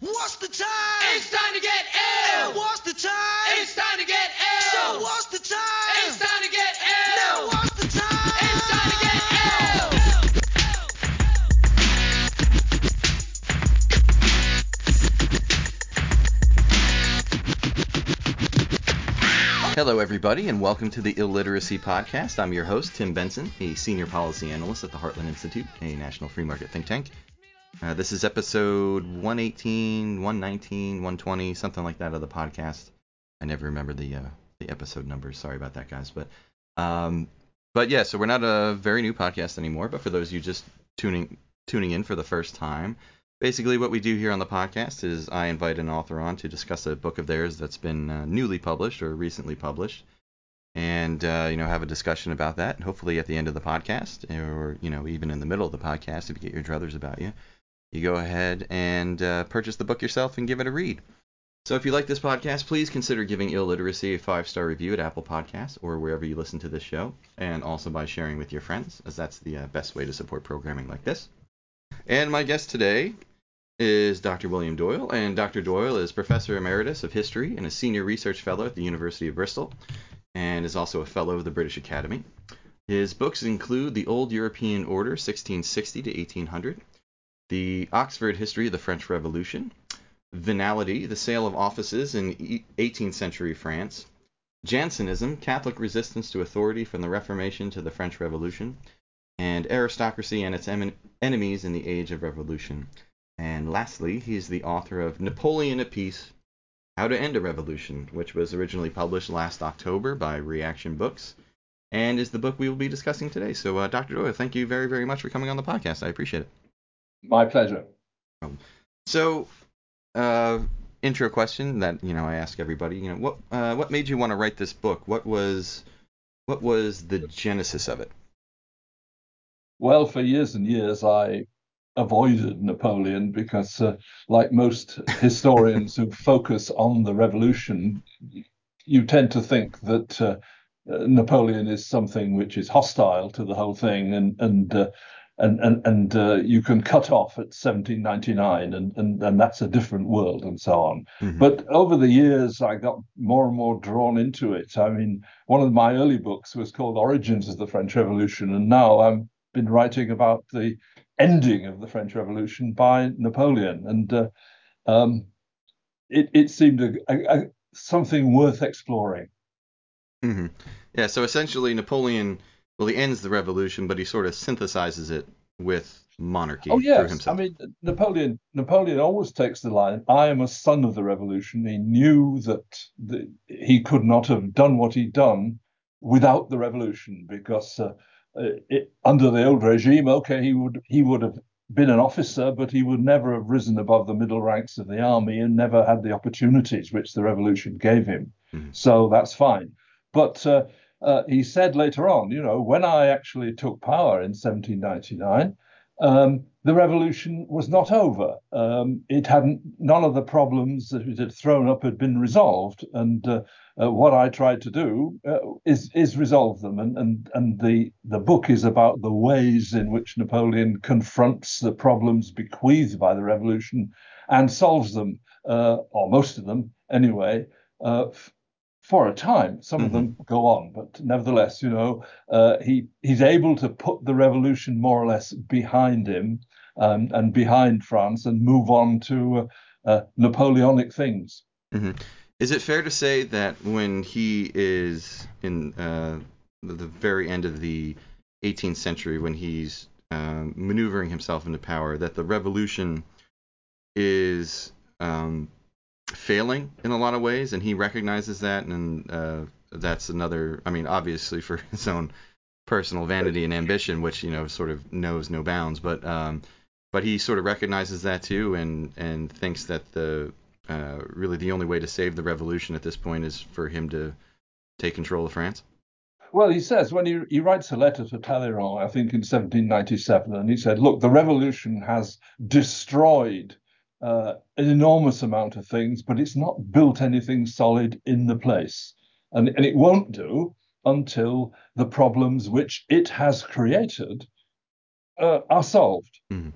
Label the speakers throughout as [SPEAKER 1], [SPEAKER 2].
[SPEAKER 1] What's the time?
[SPEAKER 2] It's time to get ill.
[SPEAKER 1] What's the time?
[SPEAKER 2] It's time to get ill.
[SPEAKER 1] So what's the time?
[SPEAKER 2] It's time to get
[SPEAKER 1] Now
[SPEAKER 2] ill.
[SPEAKER 1] what's the time?
[SPEAKER 2] It's time to get ill.
[SPEAKER 3] Hello, everybody, and welcome to the Illiteracy Podcast. I'm your host, Tim Benson, a senior policy analyst at the Heartland Institute, a national free market think tank. Uh, this is episode 118, 119, 120, something like that of the podcast. I never remember the uh, the episode numbers. Sorry about that, guys. But um, but yeah, so we're not a very new podcast anymore. But for those of you just tuning tuning in for the first time, basically what we do here on the podcast is I invite an author on to discuss a book of theirs that's been uh, newly published or recently published, and uh, you know have a discussion about that. And hopefully at the end of the podcast, or you know even in the middle of the podcast, if you get your druthers about you, you go ahead and uh, purchase the book yourself and give it a read. So if you like this podcast, please consider giving Illiteracy a five-star review at Apple Podcasts or wherever you listen to this show, and also by sharing with your friends, as that's the uh, best way to support programming like this. And my guest today is Dr. William Doyle, and Dr. Doyle is Professor Emeritus of History and a Senior Research Fellow at the University of Bristol, and is also a Fellow of the British Academy. His books include The Old European Order, 1660 to 1800, The Oxford History of the French Revolution, Venality, The Sale of Offices in e- 18th Century France, Jansenism, Catholic Resistance to Authority from the Reformation to the French Revolution, and Aristocracy and its em- Enemies in the Age of Revolution. And lastly, he's the author of Napoleon at Peace How to End a Revolution, which was originally published last October by Reaktion Books, and is the book we will be discussing today. So, uh, Dr. Doyle, thank you very, very much for coming on the podcast. I appreciate it.
[SPEAKER 4] My pleasure.
[SPEAKER 3] So, uh, intro question that you know I ask everybody. You know, what uh, what made you want to write this book? What was what was the genesis of it?
[SPEAKER 4] Well, for years and years, I avoided Napoleon because, uh, like most historians who focus on the revolution, you tend to think that uh, uh, Napoleon is something which is hostile to the whole thing, and and uh, and and, and uh, you can cut off at 1799, and, and and that's a different world, and so on.
[SPEAKER 3] Mhm.
[SPEAKER 4] But over the years, I got more and more drawn into it. I mean, one of my early books was called Origins of the French Revolution, and now I've been writing about the ending of the French Revolution by Napoleon, and uh, um, it it seemed a, a, a, something worth exploring.
[SPEAKER 3] hmm Yeah. So essentially, Napoleon well, he ends the revolution, but he sort of synthesizes it with monarchy
[SPEAKER 4] Oh yes, I mean Napoleon. Napoleon always takes the line, "I am a son of the revolution." He knew that the, he could not have done what he'd done without the revolution, because uh, uh, it, under the old regime, okay, he would he would have been an officer, but he would never have risen above the middle ranks of the army and never had the opportunities which the revolution gave him.
[SPEAKER 3] Mhm.
[SPEAKER 4] So that's fine. But uh, uh, he said later on, you know, when I actually took power in 1799 um, the revolution was not over. Um, it hadn't, none of the problems that it had thrown up had been resolved. And uh, uh, what I tried to do uh, is is resolve them. And and and the the book is about the ways in which Napoleon confronts the problems bequeathed by the revolution and solves them, uh, or most of them anyway. Uh, for a time, some of them go on, but nevertheless, you know, uh, he he's able to put the revolution more or less behind him um, and behind France and move on to uh, uh, Napoleonic things.
[SPEAKER 3] hmm Is it fair to say that when he is in uh, the very end of the 18th century, when he's um, maneuvering himself into power, that the revolution is um, failing in a lot of ways, and he recognizes that, and uh, that's another. I mean, obviously for his own personal vanity and ambition, which you know sort of knows no bounds, but um, but he sort of recognizes that too, and and thinks that the uh, really the only way to save the revolution at this point is for him to take control of France.
[SPEAKER 4] Well, he says when he, he writes a letter to Talleyrand, I think in 1797, and he said, look, the revolution has destroyed uh, an enormous amount of things, but it's not built anything solid in the place. And, and it won't do until the problems which it has created uh, are solved.
[SPEAKER 3] Mhm.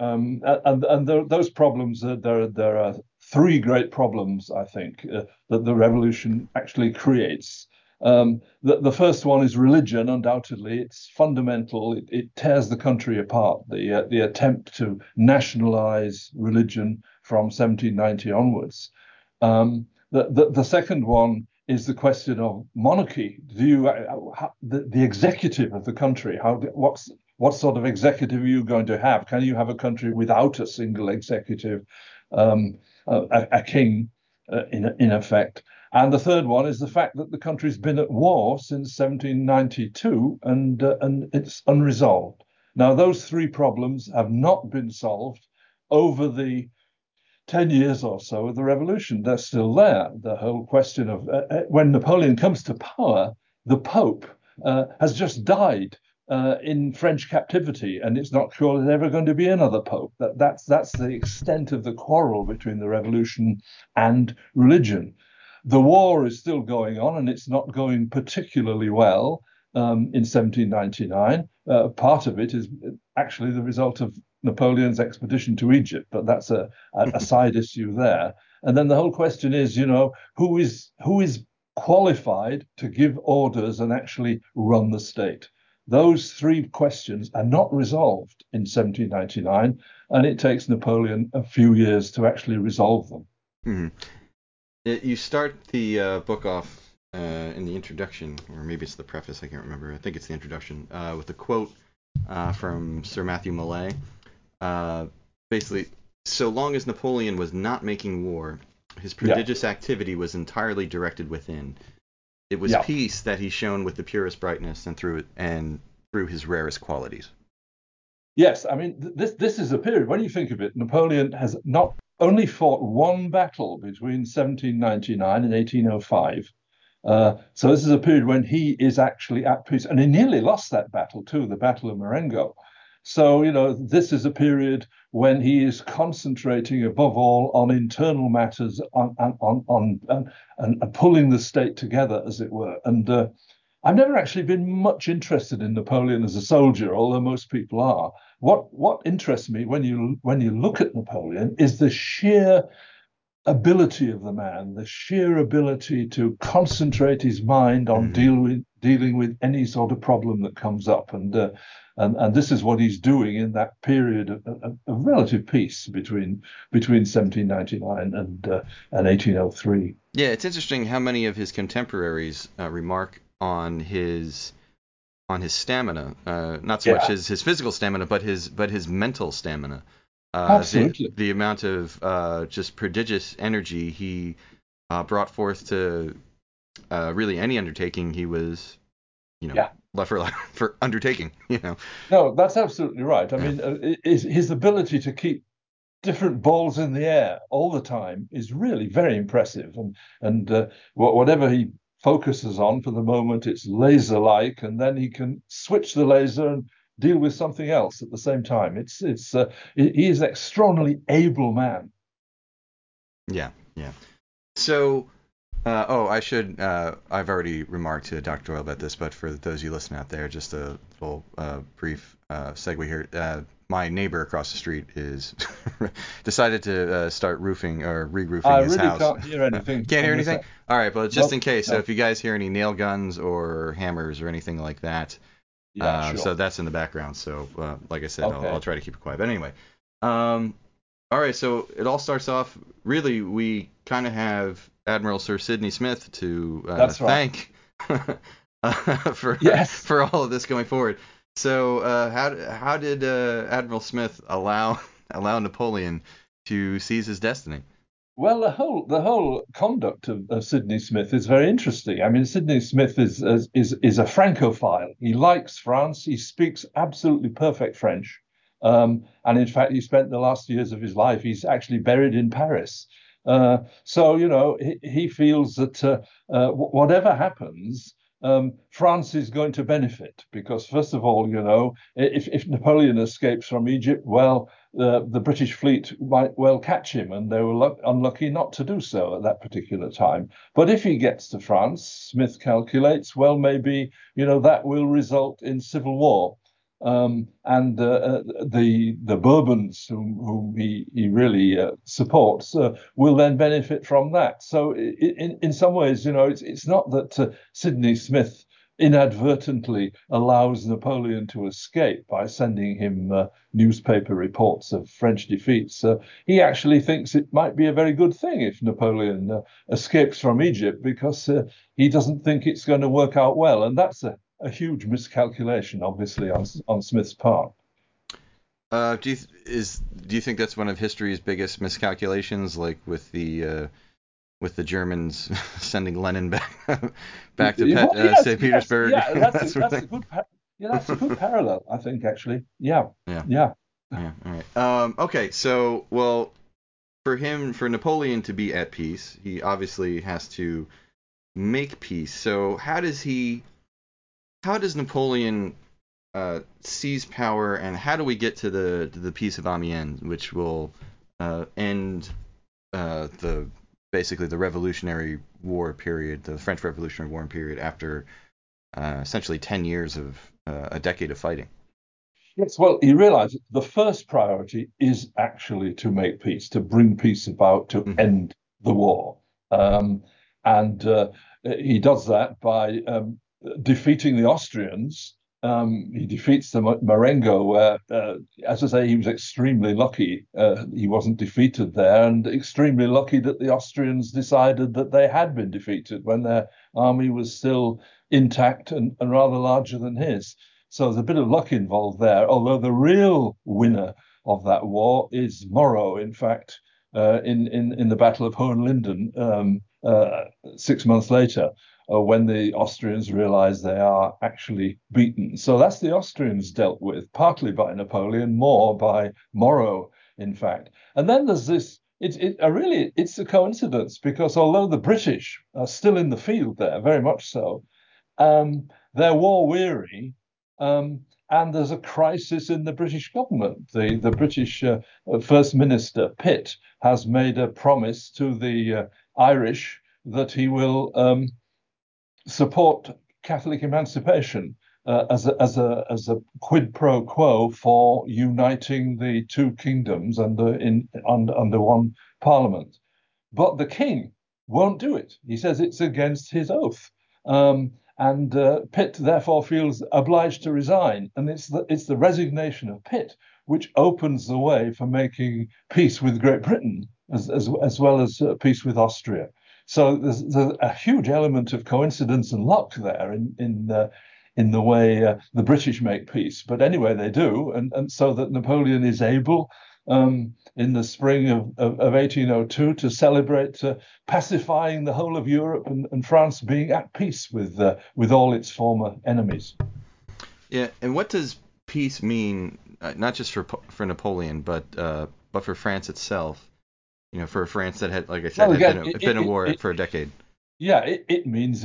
[SPEAKER 4] Um, and and there, those problems, uh, there, there are three great problems, I think, uh, that the revolution actually creates. Um, the, the, first one is religion, undoubtedly. It's fundamental. It, it tears the country apart. The, uh, the attempt to nationalize religion from 1790 onwards. Um, the, the, the, second one is the question of monarchy. Do you, uh, how, the, the executive of the country, how, what's, what sort of executive are you going to have? Can you have a country without a single executive, um, a, a, king, uh, in, in effect? And the third one is the fact that the country's been at war since 1792 and, uh, and it's unresolved. Now, those three problems have not been solved over the 10 years or so of the revolution. They're still there. The whole question of uh, uh when Napoleon comes to power, the Pope uh, has just died. Uh, in French captivity, and it's not sure there's ever going to be another pope. That, that's that's the extent of the quarrel between the revolution and religion. The war is still going on, and it's not going particularly well um, in 1799. Uh, part of it is actually the result of Napoleon's expedition to Egypt, but that's a, a, side issue there. And then the whole question is, you know, who is who is qualified to give orders and actually run the state? Those three questions are not resolved in 1799, and it takes Napoleon a few years to actually resolve them.
[SPEAKER 3] Mm-hmm. You start the uh, book off uh, in the introduction, or maybe it's the preface. I can't remember. I think it's the introduction uh, with a quote uh, from Sir Matthew Millais. Uh, basically, so long as Napoleon was not making war, his prodigious yeah. activity was entirely directed within. It was yeah. peace that he shone with the purest brightness and through and through his rarest qualities.
[SPEAKER 4] Yes, I mean this this is a period when you think of it, Napoleon has not only fought one battle between 1799 and 1805. Uh, so this is a period when he is actually at peace, and he nearly lost that battle too, the Battle of Marengo. So you know this is a period when he is concentrating above all on internal matters, on on on, on and, and, pulling the state together, as it were. And uh, I've never actually been much interested in Napoleon as a soldier, although most people are. What what interests me when you when you look at Napoleon is the sheer ability of the man, the sheer ability to concentrate his mind on mm. deal with, dealing with any sort of problem that comes up, and uh, and and this is what he's doing in that period of, of, of relative peace between between 1799 and uh, and 1803.
[SPEAKER 3] Yeah, it's interesting how many of his contemporaries uh, remark on his on his stamina, uh, not so yeah. much his, his physical stamina, but his but his mental stamina.
[SPEAKER 4] Uh, Absolutely.
[SPEAKER 3] The, the, amount of uh, just prodigious energy he uh, brought forth to uh, really any undertaking he was, you know,
[SPEAKER 4] yeah.
[SPEAKER 3] left for for undertaking. You know.
[SPEAKER 4] No, that's absolutely right. I mean, uh, his, his ability to keep different balls in the air all the time is really very impressive. And and uh, whatever he focuses on for the moment, it's laser like, and then he can switch the laser and deal with something else at the same time. It's it's uh, he is an extraordinarily able man.
[SPEAKER 3] Yeah, yeah. So, uh, oh, I should. Uh, I've already remarked to Dr. Doyle about this, but for those of you listening out there, just a little uh, brief uh, segue here. Uh, my neighbor across the street is decided to uh, start roofing or re-roofing
[SPEAKER 4] I
[SPEAKER 3] his
[SPEAKER 4] really
[SPEAKER 3] house.
[SPEAKER 4] can't hear anything.
[SPEAKER 3] can't hear anything. All right, but just
[SPEAKER 4] nope.
[SPEAKER 3] in case,
[SPEAKER 4] nope.
[SPEAKER 3] so if you guys hear any nail guns or hammers or anything like that,
[SPEAKER 4] yeah,
[SPEAKER 3] uh,
[SPEAKER 4] sure.
[SPEAKER 3] so that's in the background. So, uh, like I said,
[SPEAKER 4] Okay.
[SPEAKER 3] I'll, I'll try to keep it quiet. But anyway, um, all right. So it all starts off. Really, we kind of have Admiral Sir Sidney Smith to uh,
[SPEAKER 4] right.
[SPEAKER 3] thank uh, for
[SPEAKER 4] Yes.
[SPEAKER 3] for all of this going forward. So, uh, how how did uh, Admiral Smith allow allow Napoleon to seize his destiny?
[SPEAKER 4] Well, the whole the whole conduct of, of Sidney Smith is very interesting. I mean, Sidney Smith is, is is is a Francophile. He likes France. He speaks absolutely perfect French, um, and in fact, he spent the last years of his life. He's actually buried in Paris. Uh, so you know, he, he feels that uh, uh, whatever happens, um, France is going to benefit because, first of all, you know, if, if Napoleon escapes from Egypt, well, uh, the British fleet might well catch him, and they were luck- unlucky not to do so at that particular time. But if he gets to France, Smith calculates, well, maybe, you know, that will result in civil war. Um, and uh, uh, the the Bourbons, whom, whom he, he really uh, supports, uh, will then benefit from that. So, in, in some ways, you know, it's, it's not that uh, Sidney Smith inadvertently allows Napoleon to escape by sending him uh, newspaper reports of French defeats. He actually thinks it might be a very good thing if Napoleon escapes from Egypt because he doesn't think it's going to work out well. And that's a, a huge miscalculation, obviously, on, on Smith's part.
[SPEAKER 3] Uh, do you is do you think that's one of history's biggest miscalculations, like with the uh, with the Germans sending Lenin back back to
[SPEAKER 4] Well,
[SPEAKER 3] Pet, uh,
[SPEAKER 4] yes,
[SPEAKER 3] St.
[SPEAKER 4] yes,
[SPEAKER 3] Petersburg?
[SPEAKER 4] yeah, that's,
[SPEAKER 3] that
[SPEAKER 4] a, that's a good. pa- Yeah, that's a good parallel, I think. Actually, yeah,
[SPEAKER 3] Yeah.
[SPEAKER 4] yeah.
[SPEAKER 3] Yeah. All right. Um, okay. So, well, for him, for Napoleon to be at peace, he obviously has to make peace. So, how does he? How does Napoleon uh, seize power, and how do we get to the to the Peace of Amiens, which will uh, end uh, the basically the Revolutionary War period, the French Revolutionary War period, after uh, essentially ten years of uh, a decade of fighting.
[SPEAKER 4] Yes, well, he realized the first priority is actually to make peace, to bring peace about, to
[SPEAKER 3] Mhm.
[SPEAKER 4] end the war. Um, and uh, he does that by um, defeating the Austrians. Um, he defeats the Marengo, uh, as I say, he was extremely lucky. Uh, he wasn't defeated there, and extremely lucky that the Austrians decided that they had been defeated when their army was still intact and, and rather larger than his. So there's a bit of luck involved there, although the real winner of that war is Moreau, in fact, uh, in, in, in the Battle of Hohenlinden um, uh, six months later, uh, when the Austrians realize they are actually beaten. So that's the Austrians dealt with, partly by Napoleon, more by Moreau, in fact. And then there's this. It, it uh, really it's a coincidence because although the British are still in the field there, very much so, um, they're war weary, um, and there's a crisis in the British government. The the British uh, First Minister Pitt has made a promise to the uh, Irish that he will um, support Catholic emancipation uh, as a, as a as a quid pro quo for uniting the two kingdoms under in under, under one parliament. But the king won't do it. He says it's against his oath. Um, and uh, Pitt therefore feels obliged to resign. And it's the, it's the resignation of Pitt which opens the way for making peace with Great Britain as, as, as well as uh, peace with Austria. So there's, there's, a huge element of coincidence and luck there in in uh, in the way uh, the British make peace. But anyway, they do, and and so that Napoleon is able. Um, in the spring of, of, of 1802, to celebrate uh, pacifying the whole of Europe and, and France being at peace with uh, with all its former enemies.
[SPEAKER 3] Yeah, and what does peace mean? Uh, not just for for Napoleon, but uh, but for France itself. You know, for France that had, like I said,
[SPEAKER 4] Well, again,
[SPEAKER 3] been, a,
[SPEAKER 4] it-
[SPEAKER 3] been a war
[SPEAKER 4] it-
[SPEAKER 3] for a decade.
[SPEAKER 4] Yeah, it, it means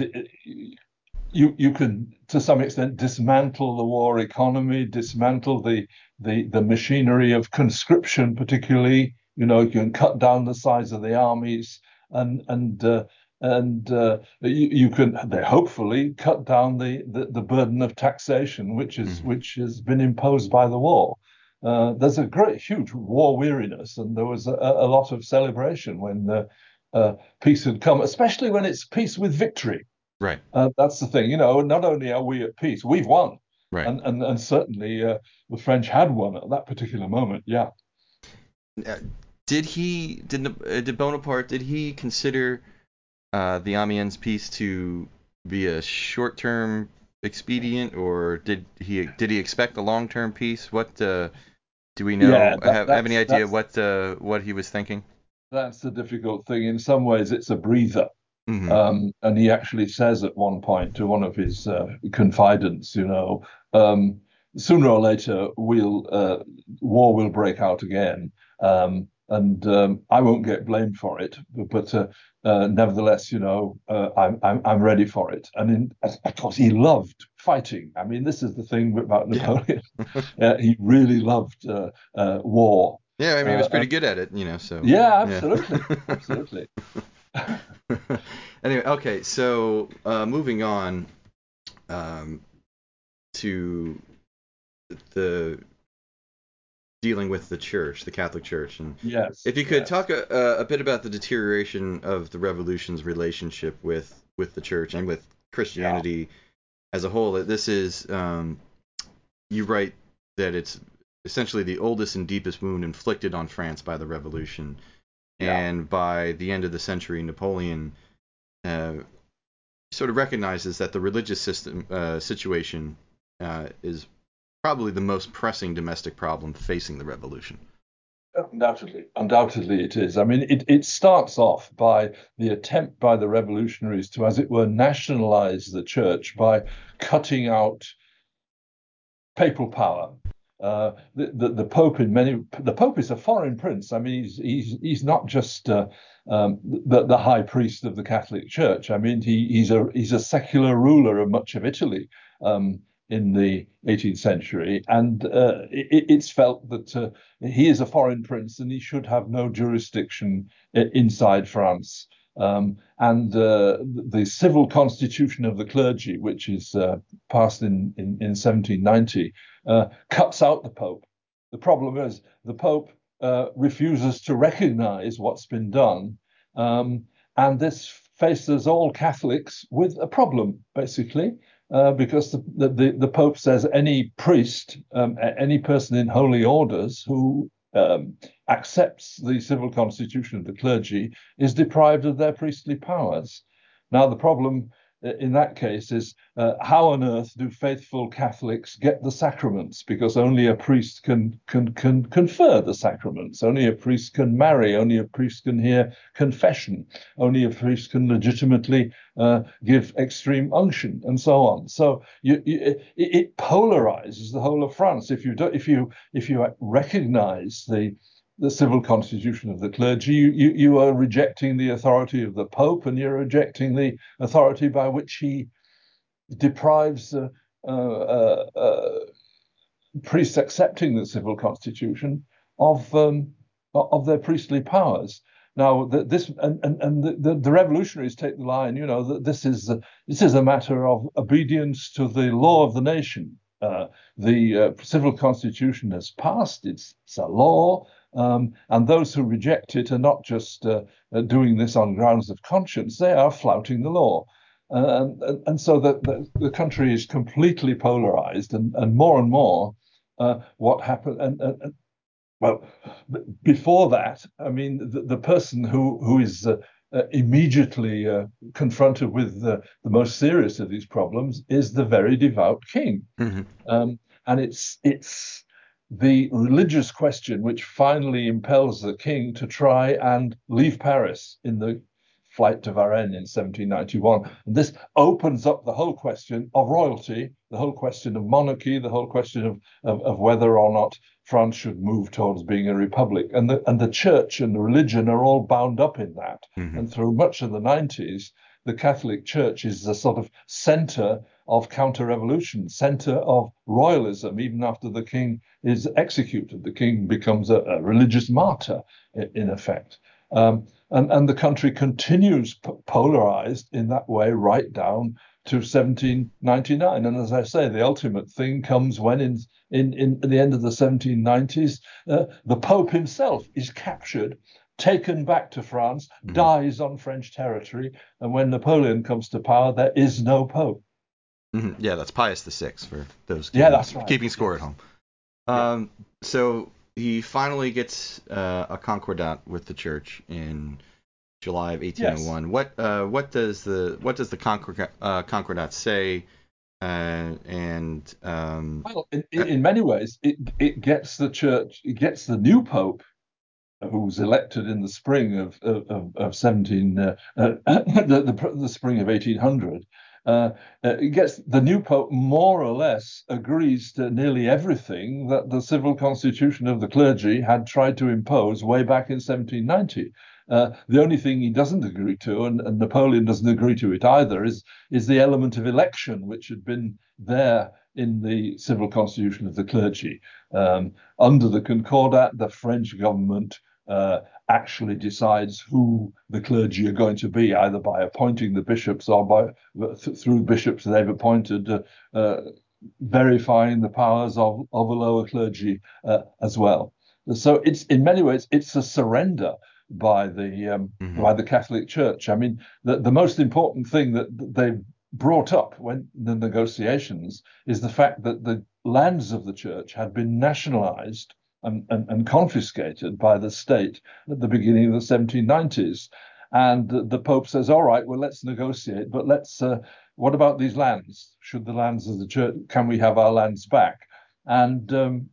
[SPEAKER 4] you you can to some extent dismantle the war economy, dismantle the the the machinery of conscription, particularly. You know, you can cut down the size of the armies, and and uh, and uh, you, you can they hopefully cut down the, the the burden of taxation, which is
[SPEAKER 3] Mhm.
[SPEAKER 4] which has been imposed by the war. Uh, there's a great, huge war weariness, and there was a, a lot of celebration when uh, uh, peace had come, especially when it's peace with victory.
[SPEAKER 3] Right,
[SPEAKER 4] Uh, that's the thing, you know. Not only are we at peace, we've won,
[SPEAKER 3] right.
[SPEAKER 4] and and and certainly uh, the French had won at that particular moment. Yeah.
[SPEAKER 3] Uh, did he did uh, did Bonaparte did he consider uh, the Amiens peace to be a short-term expedient, or did he did he expect a long-term peace? What uh, do we know?
[SPEAKER 4] Yeah, that-
[SPEAKER 3] have, have any idea what uh, what he was thinking?
[SPEAKER 4] That's the difficult thing. In some ways, it's a breather.
[SPEAKER 3] hmm
[SPEAKER 4] Um, and he actually says at one point to one of his uh, confidants, you know, um, sooner or later we'll uh, war will break out again, um, and um, I won't get blamed for it. But, but uh, uh, nevertheless, you know, uh, I'm, I'm I'm ready for it. And in, of course, he loved fighting. I mean, this is the thing about
[SPEAKER 3] Yeah.
[SPEAKER 4] Napoleon. Uh, he really loved uh, uh, war.
[SPEAKER 3] Yeah, I mean, he was pretty good at it, you know. So
[SPEAKER 4] Yeah, absolutely, absolutely.
[SPEAKER 3] anyway, okay, so uh, moving on um, to the dealing with the church, the Catholic Church, and
[SPEAKER 4] Yes.
[SPEAKER 3] if you could
[SPEAKER 4] yes.
[SPEAKER 3] talk a, a bit about the deterioration of the revolution's relationship with with the church and with Christianity as a whole. that This is um, you write that it's essentially the oldest and deepest wound inflicted on France by the revolution,
[SPEAKER 4] Yeah.
[SPEAKER 3] and by the end of the century, Napoleon uh, sort of recognizes that the religious system uh, situation uh, is probably the most pressing domestic problem facing the revolution.
[SPEAKER 4] Undoubtedly, undoubtedly it is. I mean, it, it starts off by the attempt by the revolutionaries to, as it were, nationalize the church by cutting out papal power. Uh, the, the the Pope in many the Pope is a foreign prince. I mean, he's he's he's not just uh, um, the the high priest of the Catholic Church. I mean, he he's a he's a secular ruler of much of Italy. Um, in the 18th century, and uh, it, it's felt that uh, he is a foreign prince and he should have no jurisdiction inside France. Um, and uh, the civil constitution of the clergy, which is uh, passed in, in, in 1790, uh, cuts out the Pope. The problem is the Pope uh, refuses to recognize what's been done. Um, and this faces all Catholics with a problem, basically uh, because the, the, the Pope says any priest, um, any person in holy orders who um, accepts the civil constitution of the clergy is deprived of their priestly powers. Now, the problem in that case is uh, how on earth do faithful Catholics get the sacraments? Because only a priest can, can, can confer the sacraments, only a priest can marry, only a priest can hear confession, only a priest can legitimately uh, give extreme unction, and so on. So you, you, it, it polarizes the whole of France. If you do, if you if you recognize the the civil constitution of the clergy, you, you, you are rejecting the authority of the Pope and you're rejecting the authority by which he deprives uh, uh, uh, priests accepting the civil constitution of um, of their priestly powers. Now, this and, and, and the, the, revolutionaries take the line, you know, that this is this is a matter of obedience to the law of the nation. Uh, the uh, civil constitution has passed; it's, it's a law, um, and those who reject it are not just uh, doing this on grounds of conscience; they are flouting the law. And, and, and so the, the, the, country is completely polarized, and, and more and more, uh, what happened? And, and, well, before that, I mean, the, the person who who is uh, immediately uh, confronted with the, the most serious of these problems is the very devout king,
[SPEAKER 3] Mhm.
[SPEAKER 4] um, and it's it's the religious question which finally impels the king to try and leave Paris in the flight to Varennes in 1791. And this opens up the whole question of royalty, the whole question of monarchy, the whole question of, of, of whether or not France should move towards being a republic. And the, and the church and the religion are all bound up in that.
[SPEAKER 3] Mhm.
[SPEAKER 4] And through much of the 90s, the Catholic Church is the sort of center of counter revolution, center of royalism, even after the king is executed. The king becomes a, a religious martyr, in effect. Um, and, and the country continues p- polarized in that way right down to 1799. And as I say, the ultimate thing comes when, in, in, in the end of the 1790s, uh, the Pope himself is captured, taken back to France,
[SPEAKER 3] Mhm.
[SPEAKER 4] dies on French territory. And when Napoleon comes to power, there is no Pope.
[SPEAKER 3] Mhm. Yeah, that's Pius VI for those
[SPEAKER 4] Yeah,
[SPEAKER 3] keeping,
[SPEAKER 4] that's right.
[SPEAKER 3] keeping score at home. Um, so he finally gets uh, a concordat with the church in July of 1801. What uh, what does the what does the concordat, uh, concordat say? Uh, and um,
[SPEAKER 4] Well, in, in, many ways, it it gets the church, it gets the new pope, who was elected in the spring of of, of, of 17, uh, uh, the, the the spring of 1800. Uh, uh, it gets the new pope more or less agrees to nearly everything that the civil constitution of the clergy had tried to impose way back in 1790. Uh, the only thing he doesn't agree to, and, and Napoleon doesn't agree to it either, is is the element of election, which had been there in the civil constitution of the clergy. Um, under the Concordat, the French government actually decides who the clergy are going to be, either by appointing the bishops or by th- through bishops they've appointed uh, uh, verifying the powers of, of a lower clergy uh, as well. So it's in many ways it's a surrender by the um,
[SPEAKER 3] Mhm.
[SPEAKER 4] by the Catholic Church. I mean, the, the most important thing that they brought up when the negotiations is the fact that the lands of the church had been nationalized and, and, and confiscated by the state at the beginning of the 1790s. And the, the Pope says, all right, well, let's negotiate, but let's, uh, what about these lands? Should the lands of the church, can we have our lands back? And um,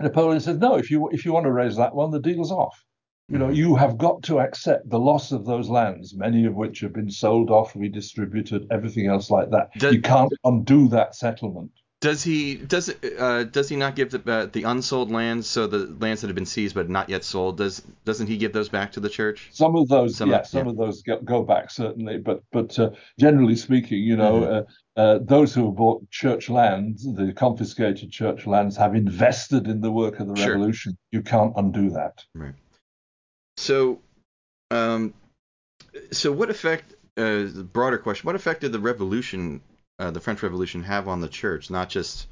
[SPEAKER 4] Napoleon says, no, if you, if you want to raise that one, the deal's off. You know, you have got to accept the loss of those lands, many of which have been sold off, redistributed, everything else like that.
[SPEAKER 3] Does-
[SPEAKER 4] you can't undo that settlement.
[SPEAKER 3] Does he does uh, does he not give the uh, the unsold lands, so the lands that have been seized but not yet sold? Does doesn't he give those back to the church?
[SPEAKER 4] Some of those,
[SPEAKER 3] Some of-
[SPEAKER 4] yeah, some
[SPEAKER 3] yeah.
[SPEAKER 4] of those go, go back certainly, but but uh, generally speaking, you know,
[SPEAKER 3] Mhm.
[SPEAKER 4] uh, uh, those who have bought church lands, the confiscated church lands, have invested in the work of the
[SPEAKER 3] Sure.
[SPEAKER 4] revolution. You can't undo that. Right.
[SPEAKER 3] So, um, so what effect? Uh, the broader question: What effect did the revolution, uh, the French Revolution, have on the church? Not just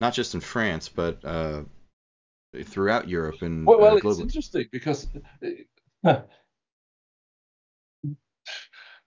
[SPEAKER 3] not just in France, but uh, throughout Europe and
[SPEAKER 4] Well, well
[SPEAKER 3] uh,
[SPEAKER 4] it's interesting because uh,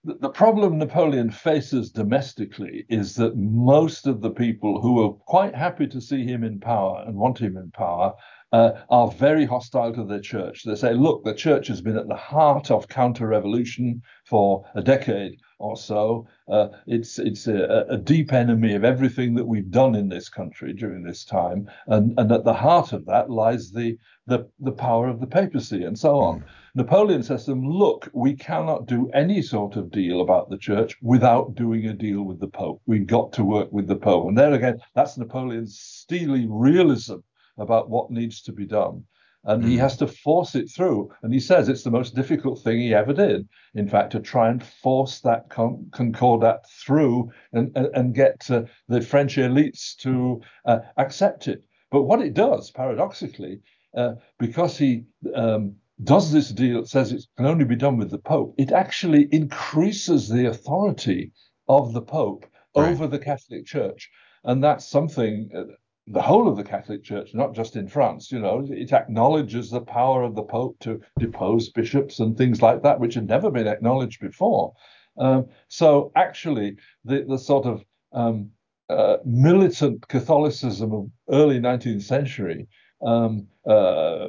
[SPEAKER 4] the, the problem Napoleon faces domestically is that most of the people who are quite happy to see him in power and want him in power uh, are very hostile to the church. They say, look, the church has been at the heart of counter revolution for a decade or so. Uh, it's it's a, a deep enemy of everything that we've done in this country during this time. And, and at the heart of that lies the, the, the power of the papacy and so on. Napoleon says to them, look, we cannot do any sort of deal about the church without doing a deal with the Pope. We've got to work with the Pope. And there again, that's Napoleon's steely realism about what needs to be done. And he
[SPEAKER 3] Mm.
[SPEAKER 4] has to force it through. And he says it's the most difficult thing he ever did, in fact, to try and force that con- concordat through and, and, and get uh, the French elites to uh, accept it. But what it does, paradoxically, uh, because he um, does this deal, it says it can only be done with the Pope, it actually increases the authority of the Pope
[SPEAKER 3] Right.
[SPEAKER 4] over the Catholic Church. And that's something, uh, the whole of the Catholic Church, not just in France, you know, it acknowledges the power of the Pope to depose bishops and things like that, which had never been acknowledged before. Um, so actually, the, the sort of um, uh, militant Catholicism of early 19th century um, uh,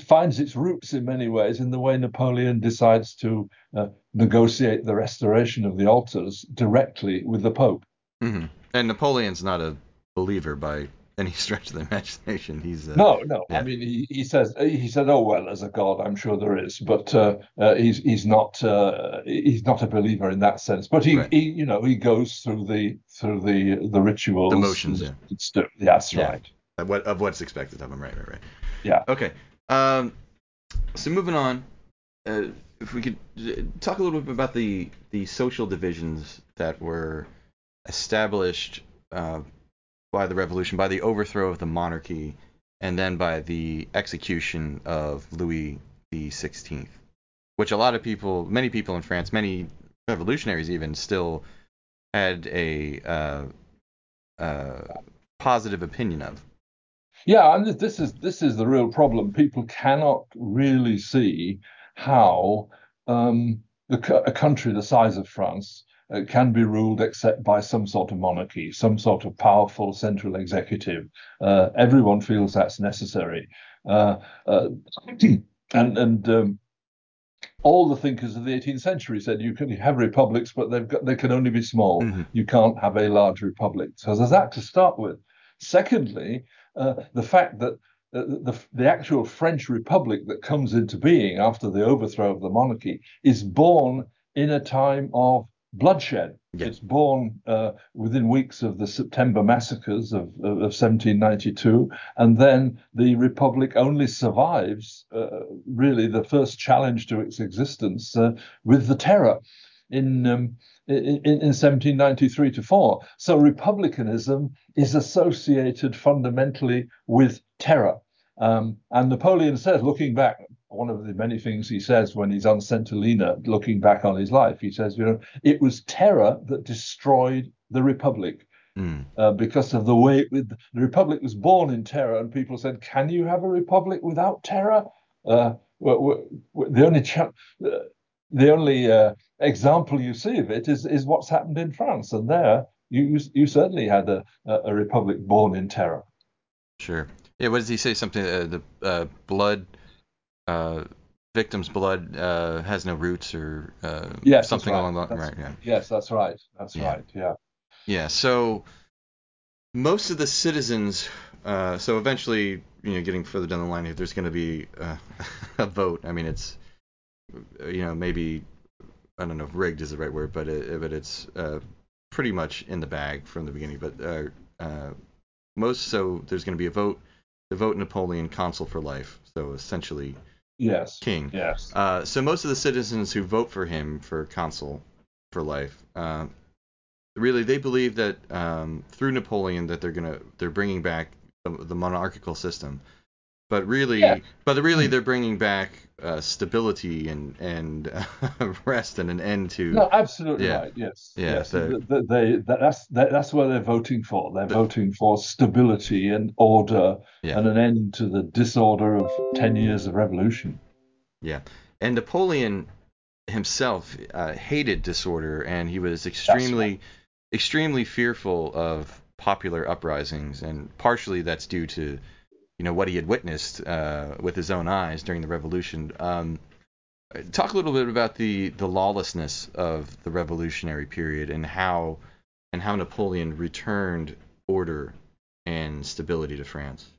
[SPEAKER 4] finds its roots in many ways in the way Napoleon decides to uh, negotiate the restoration of the altars directly with the Pope.
[SPEAKER 3] hmm And Napoleon's not a believer by any stretch of the imagination. He's uh,
[SPEAKER 4] No, no.
[SPEAKER 3] yeah.
[SPEAKER 4] I mean, he, he says he said, "Oh well, as a god, I'm sure there is, but uh, uh, he's he's not uh, he's not a believer in that sense. But he,
[SPEAKER 3] Right.
[SPEAKER 4] he you know he goes through the through the the rituals,
[SPEAKER 3] The motions, yeah.
[SPEAKER 4] and stuff. That's
[SPEAKER 3] Yeah.
[SPEAKER 4] right.
[SPEAKER 3] of what of what's expected of him. Right, right, right.
[SPEAKER 4] Yeah.
[SPEAKER 3] Okay. Um, so moving on, uh, if we could uh, talk a little bit about the the social divisions that were established uh, by the revolution, by the overthrow of the monarchy, and then by the execution of Louis the Sixteenth, which a lot of people, many people in France, many revolutionaries even, still had a uh, uh, positive opinion of.
[SPEAKER 4] Yeah, and this is this is the real problem. People cannot really see how um, the, a country the size of France can be ruled except by some sort of monarchy, some sort of powerful central executive. Uh, everyone feels that's necessary, uh, uh, and and um, all the thinkers of the 18th century said you can have republics, but they've got they can only be small.
[SPEAKER 3] Mhm.
[SPEAKER 4] You can't have a large republic. So there's that to start with. Secondly, uh, the fact that uh, the, the actual French Republic that comes into being after the overthrow of the monarchy is born in a time of bloodshed.
[SPEAKER 3] Yeah.
[SPEAKER 4] It's born uh, within weeks of the September massacres of, of, of 1792, and then the Republic only survives uh, really the first challenge to its existence uh, with the terror in, um, in in 1793 to 4. So republicanism is associated fundamentally with terror. Um, and Napoleon says, looking back, one of the many things he says when he's on. Helena, looking back on his life, he says, you know, it was terror that destroyed the Republic.
[SPEAKER 3] Mm.
[SPEAKER 4] uh, because of the way it, the republic was born in terror, and people said, "Can you have a republic without terror?" Uh, well, well, the only cha- uh, the only uh, example you see of it is is what's happened in France, and there you you certainly had a, a republic born in terror.
[SPEAKER 3] Sure. Yeah. What does he say? Something uh, the uh, blood. Uh, victim's blood uh, has no roots or uh,
[SPEAKER 4] Yes,
[SPEAKER 3] something
[SPEAKER 4] right.
[SPEAKER 3] along that
[SPEAKER 4] That's-
[SPEAKER 3] right yeah
[SPEAKER 4] Yes, that's right. That's
[SPEAKER 3] Yeah.
[SPEAKER 4] right. Yeah.
[SPEAKER 3] Yeah, so most of the citizens, uh, so eventually, you know, getting further down the line here, there's going to be uh, a vote. I mean, it's, you know, maybe, I don't know if rigged is the right word, but it, but it's uh, pretty much in the bag from the beginning. But uh, uh, most, so there's going to be a vote to vote Napoleon consul for life. So essentially
[SPEAKER 4] Yes.
[SPEAKER 3] king.
[SPEAKER 4] Yes.
[SPEAKER 3] Uh, so most of the citizens who vote for him for consul for life, uh, really they believe that um, through Napoleon that they're gonna they're bringing back the, the monarchical system, but really,
[SPEAKER 4] Yeah.
[SPEAKER 3] but really they're bringing back uh, stability and and uh, rest and an end to.
[SPEAKER 4] No, absolutely
[SPEAKER 3] Yeah.
[SPEAKER 4] right. Yes.
[SPEAKER 3] Yeah,
[SPEAKER 4] Yes.
[SPEAKER 3] the-
[SPEAKER 4] Th- th- they, that, that's that's what they're voting for. They're
[SPEAKER 3] The-
[SPEAKER 4] voting for stability and order
[SPEAKER 3] Yeah.
[SPEAKER 4] and an end to the disorder of ten years of revolution.
[SPEAKER 3] Yeah, and Napoleon himself uh, hated disorder, and he was extremely, extremely fearful of popular uprisings, and partially that's due to, you know, what he had witnessed uh, with his own eyes during the revolution. Um, talk a little bit about the the lawlessness of the revolutionary period and how and how Napoleon returned order and stability to France.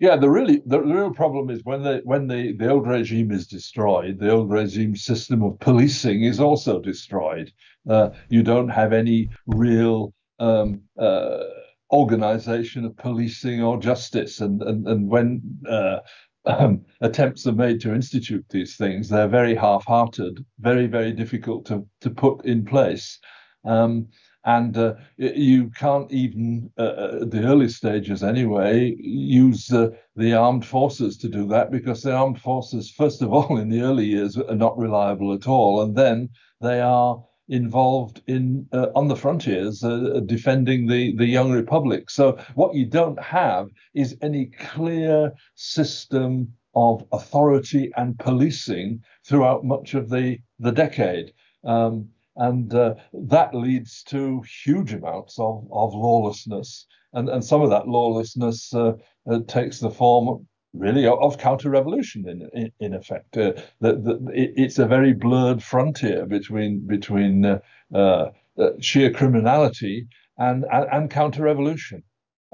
[SPEAKER 4] Yeah, the really the real problem is when the when the, the old regime is destroyed, the old regime system of policing is also destroyed. Uh, you don't have any real um, uh, organization of policing or justice, and and and when uh, um, attempts are made to institute these things, they're very half-hearted, very very difficult to to put in place. Um, and uh, you can't even, uh, at the early stages anyway, use uh, the armed forces to do that because the armed forces, first of all, in the early years, are not reliable at all, and then they are involved in uh, on the frontiers uh, defending the the young republic. So what you don't have is any clear system of authority and policing throughout much of the the decade. Um, and uh, that leads to huge amounts of, of lawlessness, and and some of that lawlessness uh, uh, takes the form really of, counter-revolution in in, in effect. Uh, the, the, it, it's a very blurred frontier between between uh, uh, uh, sheer criminality and and, and counter-revolution,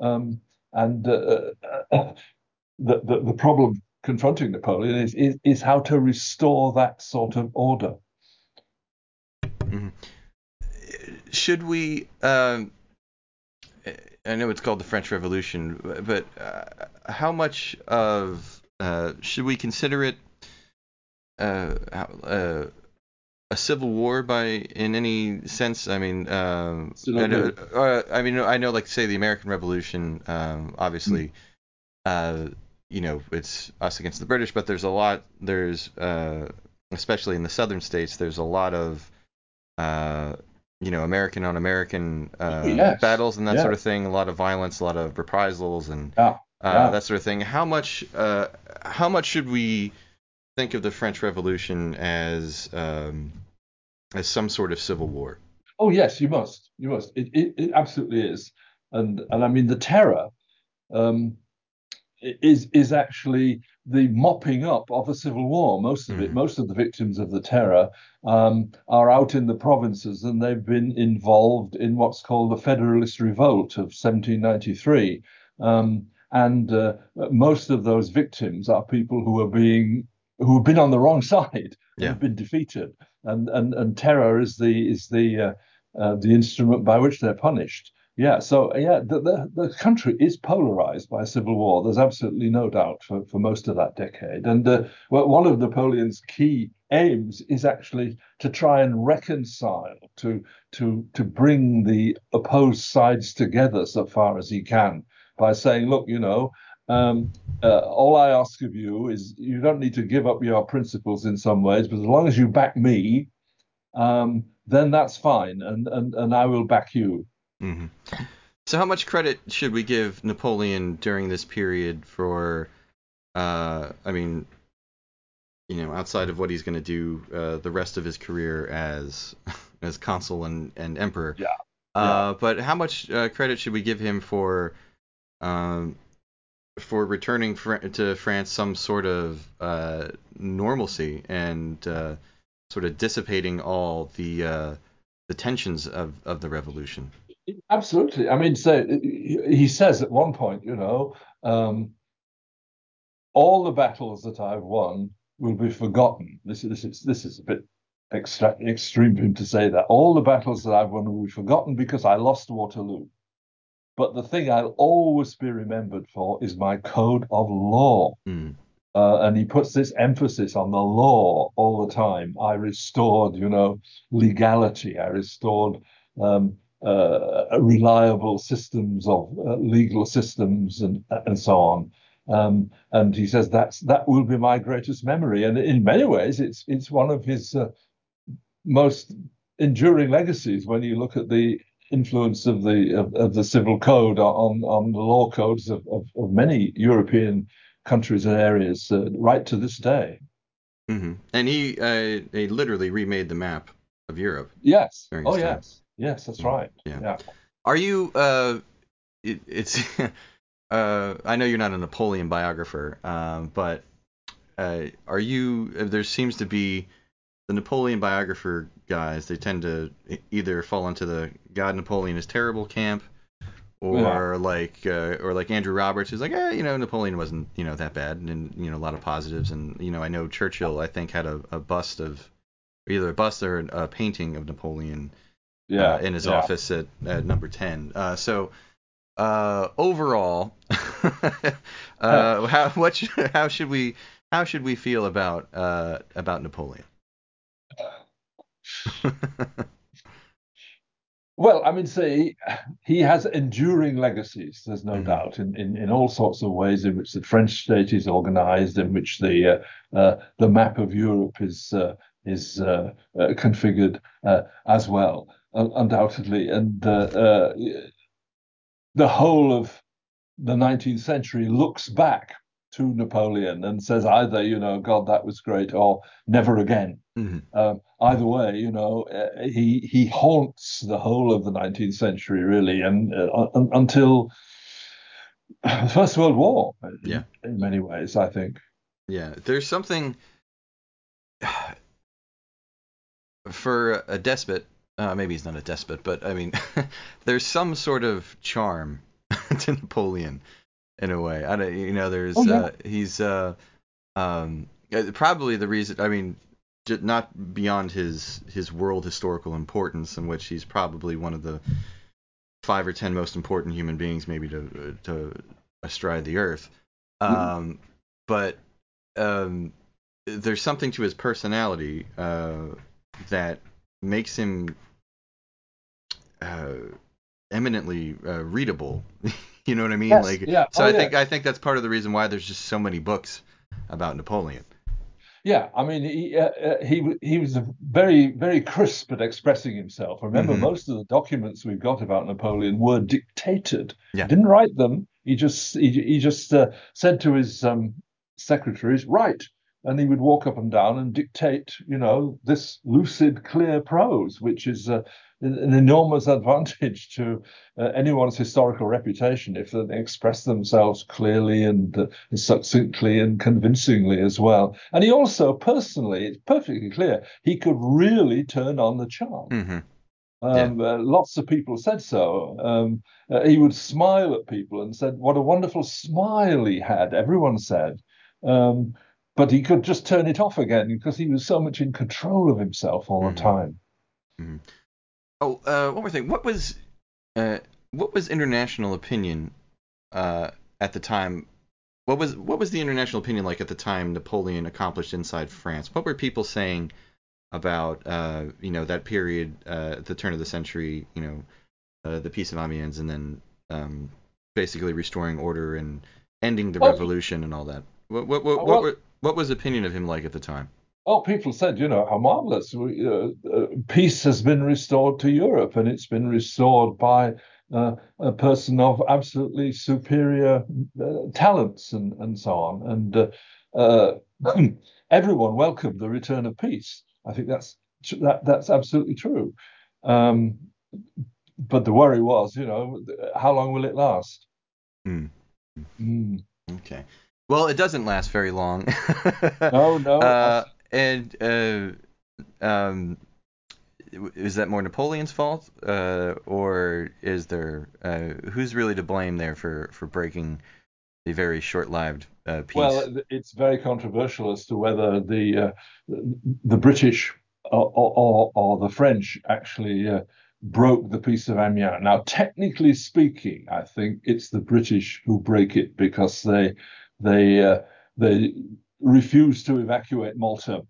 [SPEAKER 4] um, and uh, uh, the, the the problem confronting Napoleon is, is is how to restore that sort of order.
[SPEAKER 3] should we I know it's called the French Revolution, but uh, how much of uh, should we consider it uh, uh, a civil war by in any sense? I mean, um, I, know, uh, I mean, I know, like say the American Revolution, um, obviously, uh, you know, it's us against the British, but there's a lot. There's uh, especially in the southern states, there's a lot of uh, you know, American on American uh,
[SPEAKER 4] Yes.
[SPEAKER 3] battles and that sort of thing. A lot of violence, a lot of reprisals, and
[SPEAKER 4] Yeah.
[SPEAKER 3] uh,
[SPEAKER 4] Yeah.
[SPEAKER 3] that sort of thing. How much, uh, how much should we think of the French Revolution as um, as some sort of civil war?
[SPEAKER 4] Oh yes, you must. You must. It it, it absolutely is. And and I mean the terror um, is is actually the mopping up of a civil war. Most of it,
[SPEAKER 3] Mhm.
[SPEAKER 4] most of the victims of the terror um, are out in the provinces, and they've been involved in what's called the Federalist Revolt of 1793. Um, and uh, most of those victims are people who are being who have been on the wrong side
[SPEAKER 3] Yeah.
[SPEAKER 4] have been defeated and and and terror is the is the uh, uh, the instrument by which they're punished. Yeah, so yeah, the, the the country is polarized by civil war. There's absolutely no doubt for, for most of that decade. And uh, well, one of Napoleon's key aims is actually to try and reconcile, to to to bring the opposed sides together so far as he can by saying, look, you know. Um, uh, all I ask of you is you don't need to give up your principles in some ways, but as long as you back me, um, then that's fine, and and and I will back you.
[SPEAKER 3] Hmm So how much credit should we give Napoleon during this period for? Uh, I mean, you know, outside of what he's going to do uh, the rest of his career as as consul and, and emperor.
[SPEAKER 4] Yeah.
[SPEAKER 3] Uh, but how much uh, credit should we give him for um, for returning fr- to France some sort of uh, normalcy and uh, sort of dissipating all the uh, the tensions of, of the revolution?
[SPEAKER 4] Absolutely. I mean, so he says at one point, you know, um, all the battles that I've won will be forgotten. This, this is this is a bit extra, extreme for him to say that. All the battles that I've won will be forgotten because I lost Waterloo. But the thing I'll always be remembered for is my code of law.
[SPEAKER 3] Mm.
[SPEAKER 4] Uh, and he puts this emphasis on the law all the time. I restored, you know, legality. I restored um, reliable systems of uh, legal systems and and so on. Um, and he says that's that will be my greatest memory. And in many ways, it's it's one of his uh, most enduring legacies when you look at the influence of the of, of the civil code on on the law codes of, of, of many European countries and areas uh, right to this day.
[SPEAKER 3] hmm And he uh, he literally remade the map of Europe.
[SPEAKER 4] Yes. Oh
[SPEAKER 3] time.
[SPEAKER 4] yes. Yes, that's right.
[SPEAKER 3] Yeah.
[SPEAKER 4] Yeah.
[SPEAKER 3] Are you? Uh, it, it's. uh, I know you're not a Napoleon biographer, um, but uh, are you? There seems to be the Napoleon biographer guys. They tend to either fall into the God Napoleon is terrible camp, or like uh, or like Andrew Roberts, who's like, eh, you know, Napoleon wasn't you know that bad, and you know a lot of positives, and you know I know Churchill I think had a, a bust of either a bust or a painting of Napoleon
[SPEAKER 4] Yeah.
[SPEAKER 3] uh, in his
[SPEAKER 4] yeah.
[SPEAKER 3] office at, at number 10. Uh, so uh, overall, uh, how what should, how should we how should we feel about uh, about Napoleon?
[SPEAKER 4] Well, I mean, say he has enduring legacies. There's no
[SPEAKER 3] Mhm.
[SPEAKER 4] doubt in, in in all sorts of ways in which the French state is organised, in which the uh, the map of Europe is uh, is configured uh, as well, undoubtedly, and uh, uh, the whole of the 19th century looks back to Napoleon and says either, you know, God, that was great, or never again.
[SPEAKER 3] Mhm.
[SPEAKER 4] Um, either way, you know, uh, he he haunts the whole of the 19th century really, and uh, un- until the First World War.
[SPEAKER 3] Yeah.
[SPEAKER 4] in many ways, I think.
[SPEAKER 3] Yeah, there's something for a despot. Uh, maybe he's not a despot, but I mean, there's some sort of charm to Napoleon in a way. I don't, you know, there's
[SPEAKER 4] Oh, yeah.
[SPEAKER 3] uh, he's uh, um, uh, probably the reason. I mean, not beyond his his world historical importance, in which he's probably one of the five or ten most important human beings, maybe to to astride the earth.
[SPEAKER 4] Mhm.
[SPEAKER 3] Um, but um, there's something to his personality uh, that makes him uh, eminently uh, readable. you know what I mean?
[SPEAKER 4] Yes,
[SPEAKER 3] like,
[SPEAKER 4] yeah.
[SPEAKER 3] so
[SPEAKER 4] Oh,
[SPEAKER 3] I think. I think that's part of the reason why there's just so many books about Napoleon.
[SPEAKER 4] Yeah, I mean, he uh, uh, he he was very very crisp at expressing himself. Remember,
[SPEAKER 3] Mhm.
[SPEAKER 4] most of the documents we've got about Napoleon were dictated.
[SPEAKER 3] Yeah.
[SPEAKER 4] He didn't write them. He just he, he just uh, said to his um, secretaries, "Write," and he would walk up and down and dictate, you know, this lucid, clear prose, which is uh, an enormous advantage to uh, anyone's historical reputation if they express themselves clearly and uh, succinctly and convincingly as well. And he also personally, it's perfectly clear, he could really turn on the charm.
[SPEAKER 3] hmm
[SPEAKER 4] Um, uh, lots of people said so. Um, uh, he would smile at people and said, "What a wonderful smile he had." Everyone said, um, but he could just turn it off again because he was so much in control of himself all
[SPEAKER 3] Mhm.
[SPEAKER 4] the time.
[SPEAKER 3] Oh, uh, one more thing. What was uh, what was international opinion uh, at the time? What was what was the international opinion like at the time Napoleon accomplished inside France? What were people saying about uh, you know that period uh, at the turn of the century? You know, uh, the Peace of Amiens, and then um, basically restoring order and ending the
[SPEAKER 4] Oh.
[SPEAKER 3] revolution and all that. What what what,
[SPEAKER 4] Oh,
[SPEAKER 3] what, were, what was the opinion of him like at the time?
[SPEAKER 4] Oh, people said, you know, how marvelous. We, uh, uh, peace has been restored to Europe, and it's been restored by uh, a person of absolutely superior uh, talents and, and so on. And uh, uh, everyone welcomed the return of peace. I think that's that that's absolutely true. Um, but the worry was, you know, how long will it last?
[SPEAKER 3] Hmm.
[SPEAKER 4] Mm.
[SPEAKER 3] Okay. Well, it doesn't last very long.
[SPEAKER 4] No, no.
[SPEAKER 3] Uh, and uh, um, is that more Napoleon's fault, uh, or is there uh, who's really to blame there for for breaking the very short-lived uh, peace?
[SPEAKER 4] Well, it's very controversial as to whether the uh, the British or, or, or the French actually broke the Peace of Amiens. Now, technically speaking, I think it's the British who break it because they they uh, they refuse to evacuate Malta,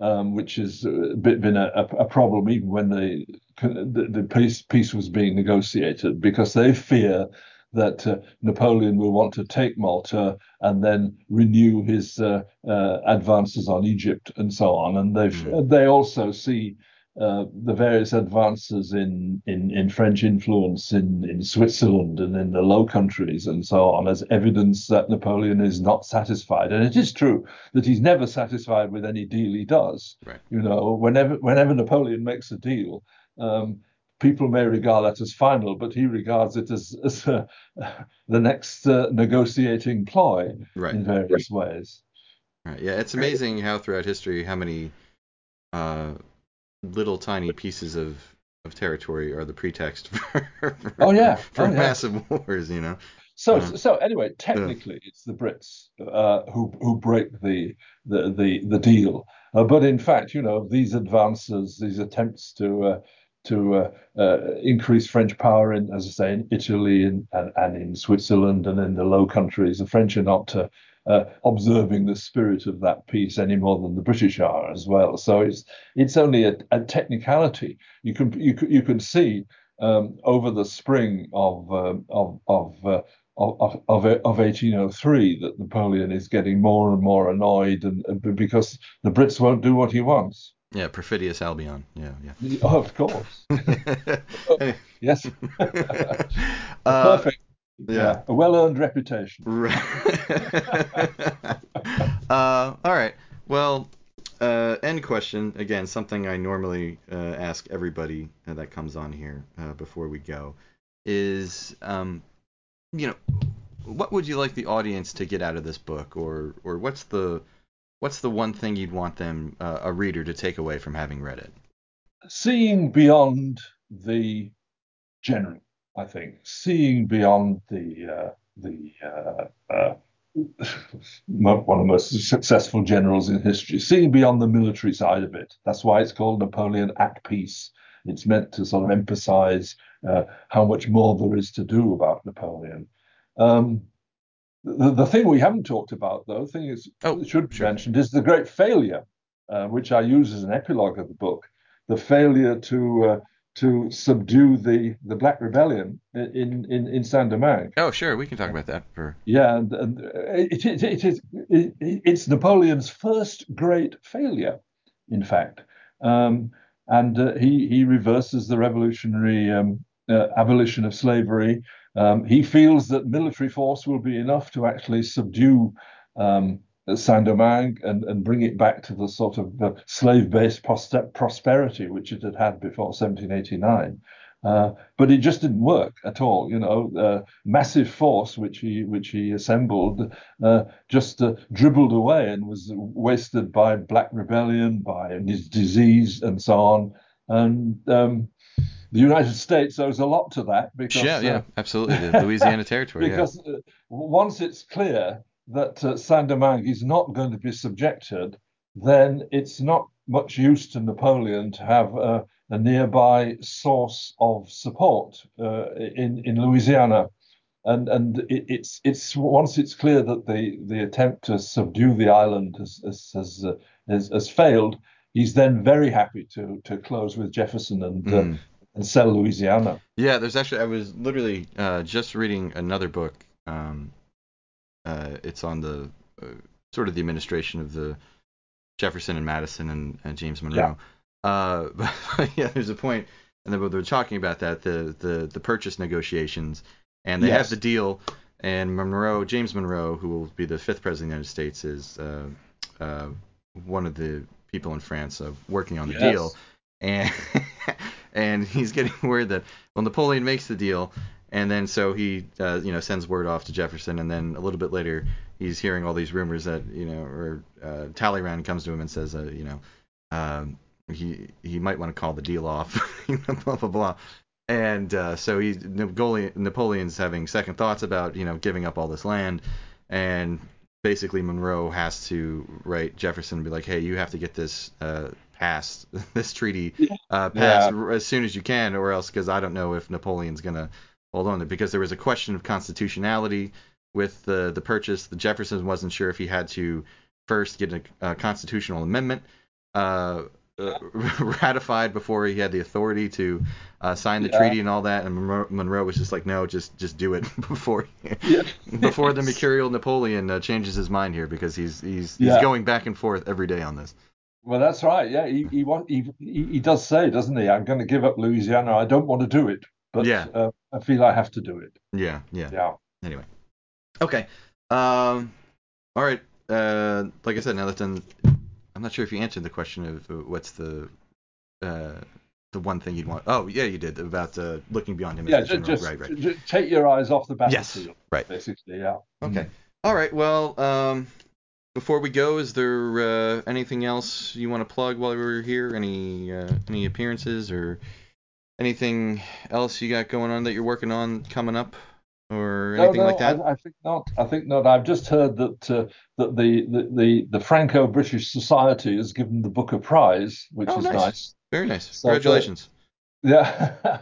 [SPEAKER 4] um, which has been a, a, problem even when the the, the peace peace was being negotiated because they fear that uh, Napoleon will want to take Malta and then renew his uh, uh, advances on Egypt and so on. And they
[SPEAKER 3] Mm.
[SPEAKER 4] they also see uh, the various advances in, in, in French influence in, in Switzerland and in the Low Countries and so on as evidence that Napoleon is not satisfied. And it is true that he's never satisfied with any deal he does.
[SPEAKER 3] Right.
[SPEAKER 4] You know, whenever whenever Napoleon makes a deal, um, people may regard that as final, but he regards it as, as uh, the next uh, negotiating ploy
[SPEAKER 3] right.
[SPEAKER 4] in various ways.
[SPEAKER 3] Right. Yeah, it's amazing how throughout history how many uh, little tiny pieces of of territory are the pretext for, for
[SPEAKER 4] Oh, yeah.
[SPEAKER 3] for
[SPEAKER 4] Oh, yeah.
[SPEAKER 3] massive wars. You know.
[SPEAKER 4] So,
[SPEAKER 3] Uh,
[SPEAKER 4] so anyway, technically, it's the Brits uh, who who break the the the, the deal. Uh, but in fact, you know, these advances, these attempts to uh, to uh, uh, increase French power in, as I say, in Italy and, and, and in Switzerland and in the Low Countries, the French are not uh, observing the spirit of that peace any more than the British are as well. So it's it's only a, a technicality. You can you can, you can see um, over the spring of um of of uh, of, of, of of 1803 that Napoleon is getting more and more annoyed and, and because the Brits won't do what he wants.
[SPEAKER 3] Yeah, perfidious Albion. Yeah, yeah.
[SPEAKER 4] Oh, of course. Yes.
[SPEAKER 3] uh,
[SPEAKER 4] Perfect.
[SPEAKER 3] Yeah.
[SPEAKER 4] A well-earned reputation.
[SPEAKER 3] Right. uh, all right. Well, uh, end question again. Something I normally uh, ask everybody uh, that comes on here uh, before we go is, um, you know, what would you like the audience to get out of this book, or or what's the what's the one thing you'd want them uh, a reader to take away from having read it?
[SPEAKER 4] Seeing beyond the general, I think. Seeing beyond the uh, the uh, uh, one of the most successful generals in history. Seeing beyond the military side of it. That's why it's called Napoleon at Peace. It's meant to sort of emphasize uh, how much more there is to do about Napoleon. Um, the, the thing we haven't talked about, though, the thing is
[SPEAKER 3] Oh,
[SPEAKER 4] should be
[SPEAKER 3] sure.
[SPEAKER 4] mentioned, is the great failure, uh, which I use as an epilogue of the book. The failure to uh, to subdue the the Black Rebellion in in in Saint Domingue.
[SPEAKER 3] Oh, sure, we can talk about that for.
[SPEAKER 4] Yeah, and, and it, it, it is it, it's Napoleon's first great failure, in fact, um, and uh, he he reverses the revolutionary um, uh, abolition of slavery. Um, he feels that military force will be enough to actually subdue um, Saint Domingue and, and bring it back to the sort of uh, slave-based prosperity which it had had before 1789. Uh, but it just didn't work at all. You know, uh, massive force which he which he assembled uh, just uh, dribbled away and was wasted by black rebellion, by his disease, and so on. And um, the United States owes a lot to that because
[SPEAKER 3] Yeah, yeah,
[SPEAKER 4] uh,
[SPEAKER 3] absolutely. The Louisiana Territory.
[SPEAKER 4] because uh, once it's clear that uh, Saint Domingue is not going to be subjected, then it's not much use to Napoleon to have uh, a nearby source of support uh, in in Louisiana. And and it, it's it's once it's clear that the, the attempt to subdue the island has has has, uh, has, has failed, he's then very happy to to close with Jefferson and uh,
[SPEAKER 3] Mm.
[SPEAKER 4] and sell Louisiana.
[SPEAKER 3] Yeah, there's actually I was literally uh, just reading another book. Um, uh, it's on the uh, sort of the administration of the Jefferson and Madison and, and James Monroe. Uh, but yeah, there's a point and then they're talking about that the the the purchase negotiations, and they
[SPEAKER 4] Yes.
[SPEAKER 3] have the deal, and Monroe James Monroe, who will be the fifth president of the United States, is uh, uh, one of the people in France uh, working on the
[SPEAKER 4] Yes.
[SPEAKER 3] deal, and and he's getting word that well Napoleon makes the deal, and then so he uh, you know sends word off to Jefferson, and then a little bit later he's hearing all these rumors that you know or uh, Talleyrand comes to him and says uh, you know um, he he might want to call the deal off, blah blah blah. And uh, so he Napoleon, Napoleon's having second thoughts about you know giving up all this land, and basically Monroe has to write Jefferson and be like, hey, you have to get this uh, passed, this treaty uh, passed r- as soon as you can, or else because I don't know if Napoleon's gonna hold on because there was a question of constitutionality with the the purchase. The Jefferson wasn't sure if he had to first get a, a constitutional amendment uh, uh, ratified before he had the authority to uh, sign the
[SPEAKER 4] Yeah.
[SPEAKER 3] treaty and all that. And Monroe, Monroe was just like, no, just just do it before
[SPEAKER 4] Yeah.
[SPEAKER 3] before the mercurial Napoleon uh, changes his mind here because he's he's he's going back and forth every day on this.
[SPEAKER 4] Well, that's right. Yeah, he he, want, he he he does say, doesn't he? I'm going to give up Louisiana. I don't want to do it, but
[SPEAKER 3] Yeah.
[SPEAKER 4] I feel I have to do it.
[SPEAKER 3] Yeah, yeah.
[SPEAKER 4] Yeah.
[SPEAKER 3] Anyway. Okay. Um. All right. Uh. Like I said, now that's done. I'm not sure if you answered the question of uh, what's the uh the one thing you'd want. Oh yeah, you did about uh, looking beyond him.
[SPEAKER 4] Yeah,
[SPEAKER 3] as the
[SPEAKER 4] ju-
[SPEAKER 3] general.
[SPEAKER 4] just,
[SPEAKER 3] right, right.
[SPEAKER 4] ju- take your eyes off the battlefield. Yes.
[SPEAKER 3] Right.
[SPEAKER 4] Basically, yeah.
[SPEAKER 3] Okay. All right. Well, um, before we go, is there uh, anything else you want to plug while we're here? Any uh, any appearances or anything else you got going on that you're working on coming up or anything
[SPEAKER 4] no,
[SPEAKER 3] like that?
[SPEAKER 4] I, I think not. I think not. I've just heard that uh, that the, the, the, the Franco-British Society has given the book a prize, which
[SPEAKER 3] Oh,
[SPEAKER 4] is
[SPEAKER 3] nice.
[SPEAKER 4] nice.
[SPEAKER 3] Very nice.
[SPEAKER 4] So, uh,
[SPEAKER 3] Congratulations.
[SPEAKER 4] Yeah.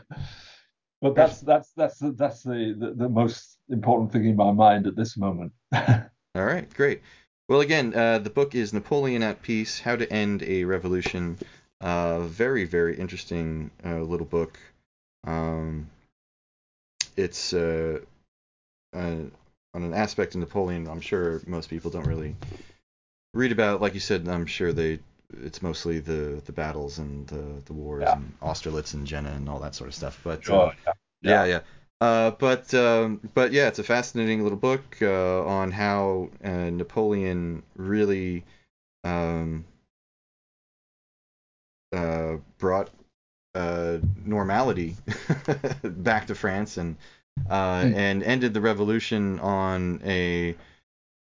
[SPEAKER 4] but that's that's that's the, that's the, the the most important thing in my mind at this moment.
[SPEAKER 3] All right, great. Well, again, uh, the book is Napoleon at Peace: How to End a Revolution. Uh, very, very interesting uh, little book. Um, it's uh, uh, on an aspect of Napoleon. I'm sure most people don't really read about. Like you said, I'm sure they. It's mostly the the battles and the the wars
[SPEAKER 4] Yeah.
[SPEAKER 3] and Austerlitz and Jena and all that sort of stuff. But uh,
[SPEAKER 4] Sure.
[SPEAKER 3] yeah, yeah. Uh, but um, but yeah, it's a fascinating little book uh, on how uh, Napoleon really um, uh, brought uh, normality back to France and uh,
[SPEAKER 4] Hmm.
[SPEAKER 3] and ended the revolution on a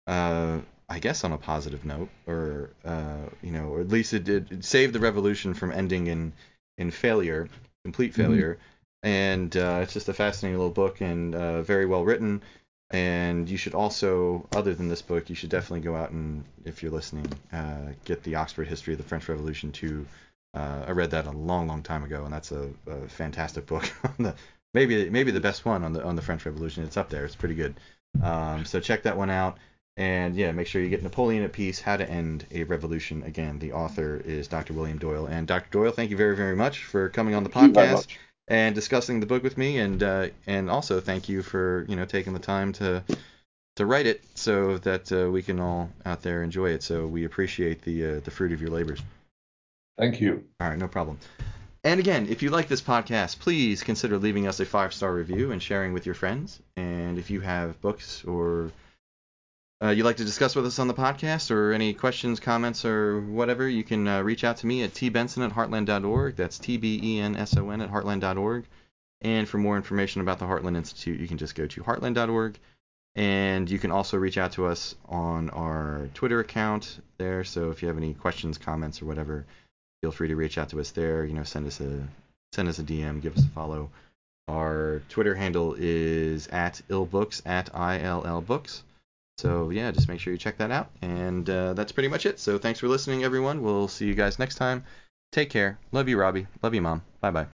[SPEAKER 3] uh, I guess on a positive note, or uh, you know, or at least it did it saved the revolution from ending in in failure, complete
[SPEAKER 4] Mhm.
[SPEAKER 3] failure. And uh, it's just a fascinating little book and uh, very well written. And you should also, other than this book, you should definitely go out and, if you're listening, uh, get the Oxford History of the French Revolution too. Uh, I read that a long, long time ago, and that's a, a fantastic book. on the, maybe maybe the best one on the on the French Revolution. It's up there. It's pretty good. Um, so check that one out. And yeah, make sure you get Napoleon at Peace: How to End a Revolution. Again, the author is Dr. William Doyle. And Dr. Doyle, thank you very, very much for coming on the
[SPEAKER 4] Thank you very
[SPEAKER 3] podcast and discussing the book with me. And uh, and also thank you for you know taking the time to to write it so that uh, we can all out there enjoy it. So we appreciate the uh, the fruit of your labors.
[SPEAKER 4] Thank you.
[SPEAKER 3] All right, no problem. And again, if you like this podcast, please consider leaving us a five star review and sharing with your friends. And if you have books or uh, you'd like to discuss with us on the podcast or any questions, comments, or whatever, you can uh, reach out to me at tbenson at heartland.org. That's T B E N S O N at heartland.org. And for more information about the Heartland Institute, you can just go to heartland.org. And you can also reach out to us on our Twitter account there. So if you have any questions, comments, or whatever, feel free to reach out to us there. You know, send us a send us a DM, give us a follow. Our Twitter handle is at illbooks at ill books. So yeah, just make sure you check that out. And uh, that's pretty much it. So thanks for listening, everyone. We'll see you guys next time. Take care. Love you, Robbie. Love you, Mom. Bye bye.